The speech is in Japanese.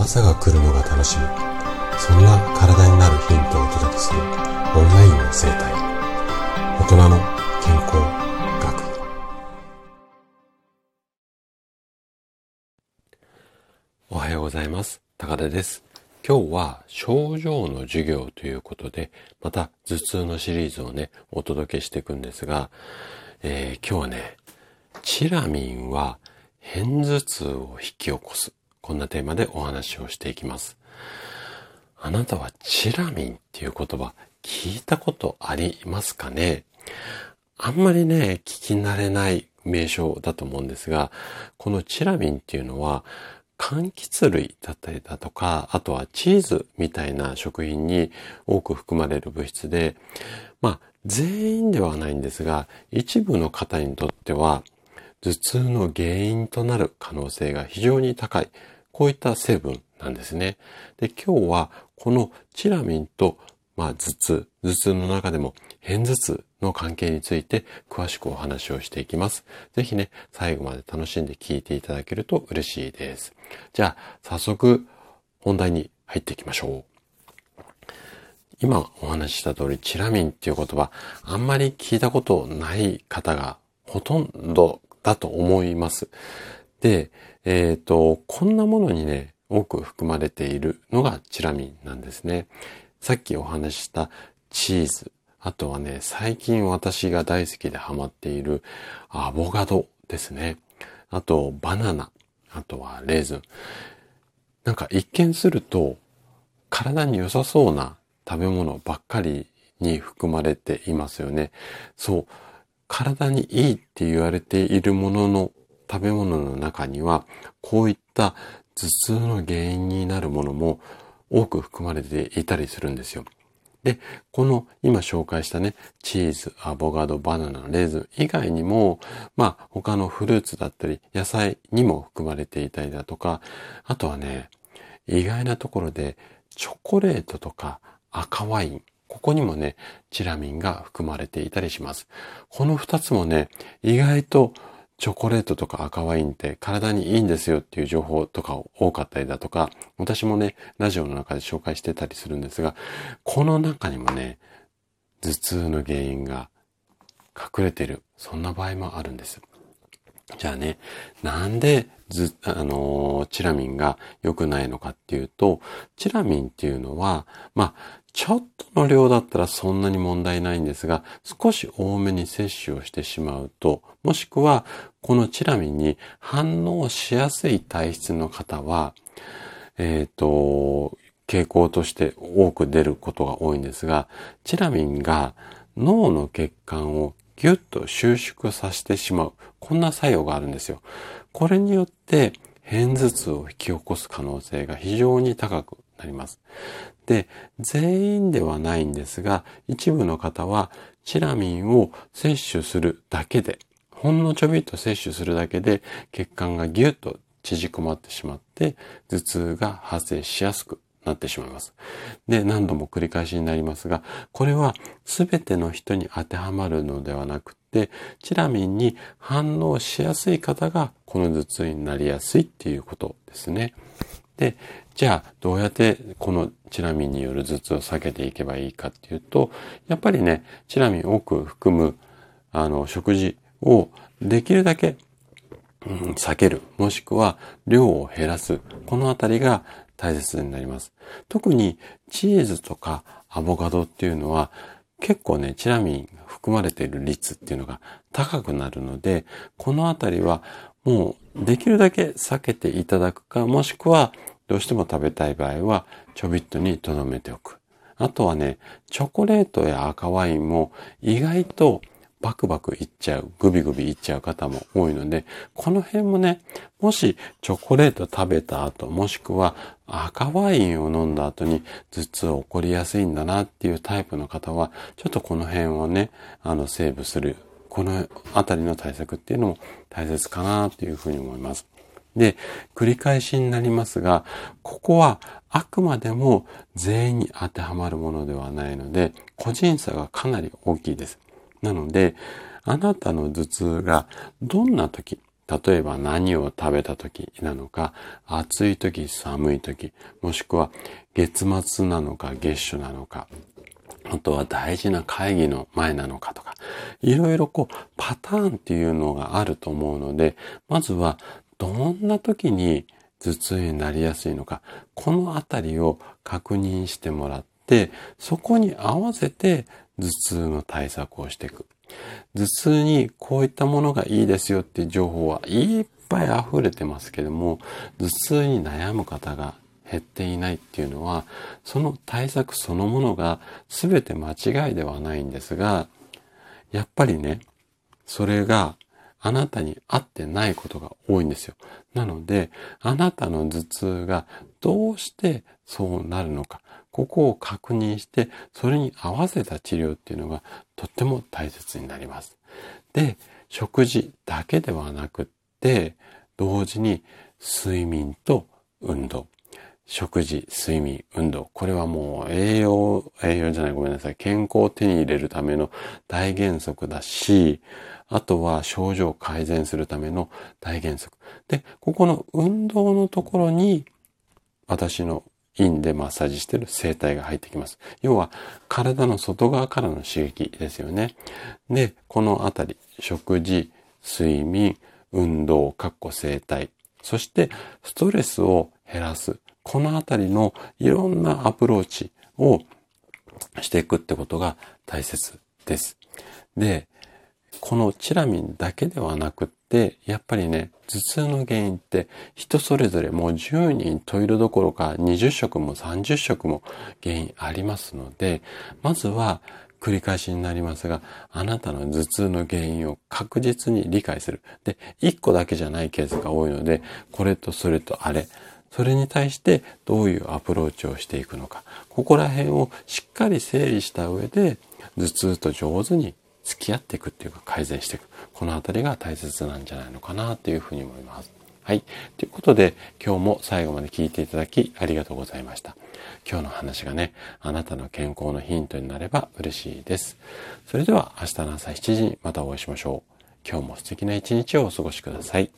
朝が来るのが楽しみ。そんな体になるヒントをお届けするオンラインの生態。大人の健康学。おはようございます。高田です。今日は症状の授業ということでまた頭痛のシリーズをねお届けしていくんですが、えー、今日はねチラミンは片頭痛を引き起こす。こんなテーマでお話をしていきます。あなたはチラミンっていう言葉聞いたことありますかね？あんまりね、聞き慣れない名称だと思うんですが、このチラミンっていうのは、柑橘類だったりだとか、あとはチーズみたいな食品に多く含まれる物質で、まあ、全員ではないんですが、一部の方にとっては、頭痛の原因となる可能性が非常に高い。こういった成分なんですね。で、今日はこのチラミンと、まあ、頭痛、頭痛の中でも片頭痛の関係について詳しくお話をしていきます。ぜひね、最後まで楽しんで聞いていただけると嬉しいです。じゃあ、早速本題に入っていきましょう。今お話しした通り、チラミンっていう言葉、あんまり聞いたことない方がほとんどだと思います。で、えっ、ー、と、こんなものにね、多く含まれているのがチラミンなんですね。さっきお話ししたチーズ、あとはね、最近私が大好きでハマっているアボカドですね。あと、バナナ、あとはレーズン。なんか一見すると体に良さそうな食べ物ばっかりに含まれていますよね。そう。体にいいって言われているものの食べ物の中には、こういった頭痛の原因になるものも多く含まれていたりするんですよ。で、この今紹介したね、チーズ、アボカド、バナナ、レーズン以外にも、まあ他のフルーツだったり野菜にも含まれていたりだとか、あとはね、意外なところでチョコレートとか赤ワイン、ここにもね、チラミンが含まれていたりします。この二つもね、意外とチョコレートとか赤ワインって体にいいんですよっていう情報とか多かったりだとか、私もね、ラジオの中で紹介してたりするんですが、この中にもね、頭痛の原因が隠れてる、そんな場合もあるんです。じゃあね、なんでず、あの、チラミンが良くないのかっていうと、チラミンっていうのは、まあ、ちょっとの量だったらそんなに問題ないんですが、少し多めに摂取をしてしまうと、もしくはこのチラミンに反応しやすい体質の方は、えっ、ー、と、傾向として多く出ることが多いんですが、チラミンが脳の血管をギュッと収縮させてしまう。こんな作用があるんですよ。これによって片頭痛を引き起こす可能性が非常に高くなります。で、全員ではないんですが、一部の方はチラミンを摂取するだけで、ほんのちょびっと摂取するだけで血管がギュッと縮こまってしまって頭痛が発生しやすくなってしまいます。で、何度も繰り返しになりますが、これは全ての人に当てはまるのではなくて、チラミンに反応しやすい方がこの頭痛になりやすいっていうことですね。で、じゃあどうやってこのチラミンによる頭痛を避けていけばいいかっていうと、やっぱりね、チラミン多く含むあの食事をできるだけ、うん、避ける、もしくは量を減らす、このあたりが大切になります。特にチーズとかアボカドっていうのは結構ね、チラミン含まれている率っていうのが高くなるので、このあたりはもうできるだけ避けていただくか、もしくはどうしても食べたい場合はちょびっとに留めておく。あとはね、チョコレートや赤ワインも意外とバクバクいっちゃう、グビグビいっちゃう方も多いので、この辺もね、もしチョコレート食べた後、もしくは赤ワインを飲んだ後に頭痛起こりやすいんだなっていうタイプの方は、ちょっとこの辺をね、あの、セーブする、このあたりの対策っていうのも大切かなっていうふうに思います。で、繰り返しになりますが、ここはあくまでも全員に当てはまるものではないので、個人差がかなり大きいです。なので、あなたの頭痛がどんな時、例えば何を食べた時なのか、暑い時、寒い時、もしくは月末なのか月初なのか、あとは大事な会議の前なのかとか、いろいろこうパターンっていうのがあると思うので、まずはどんな時に頭痛になりやすいのか、このあたりを確認してもらって、そこに合わせて頭痛の対策をしていく。頭痛にこういったものがいいですよっていう情報はいっぱい溢れてますけども、頭痛に悩む方が減っていないっていうのは、その対策そのものが全て間違いではないんですが、やっぱりね、それがあなたに合ってないことが多いんですよ。なので、あなたの頭痛がどうしてそうなるのか、ここを確認して、それに合わせた治療っていうのがとっても大切になります。で、食事だけではなくって、同時に睡眠と運動。食事、睡眠、運動。これはもう栄養、栄養じゃない、ごめんなさい。健康を手に入れるための大原則だし、あとは症状を改善するための大原則。で、ここの運動のところに、私の院でマッサージしてる生体が入ってきます。要は、体の外側からの刺激ですよね。で、このあたり、食事、睡眠、運動、かっこ生体、そしてストレスを減らす。このあたりのいろんなアプローチをしていくってことが大切です。で、このチラミンだけではなくって、やっぱりね、頭痛の原因って人それぞれもう10人トイレどころか20食も30食も原因ありますので、まずは繰り返しになりますが、あなたの頭痛の原因を確実に理解する。で、1個だけじゃないケースが多いので、これとそれとあれ、それに対してどういうアプローチをしていくのか。ここら辺をしっかり整理した上で、頭痛と上手に付き合っていくっていうか改善していく。このあたりが大切なんじゃないのかなというふうに思います。はい。ということで、今日も最後まで聞いていただきありがとうございました。今日の話がね、あなたの健康のヒントになれば嬉しいです。それでは明日の朝7時にまたお会いしましょう。今日も素敵な一日をお過ごしください。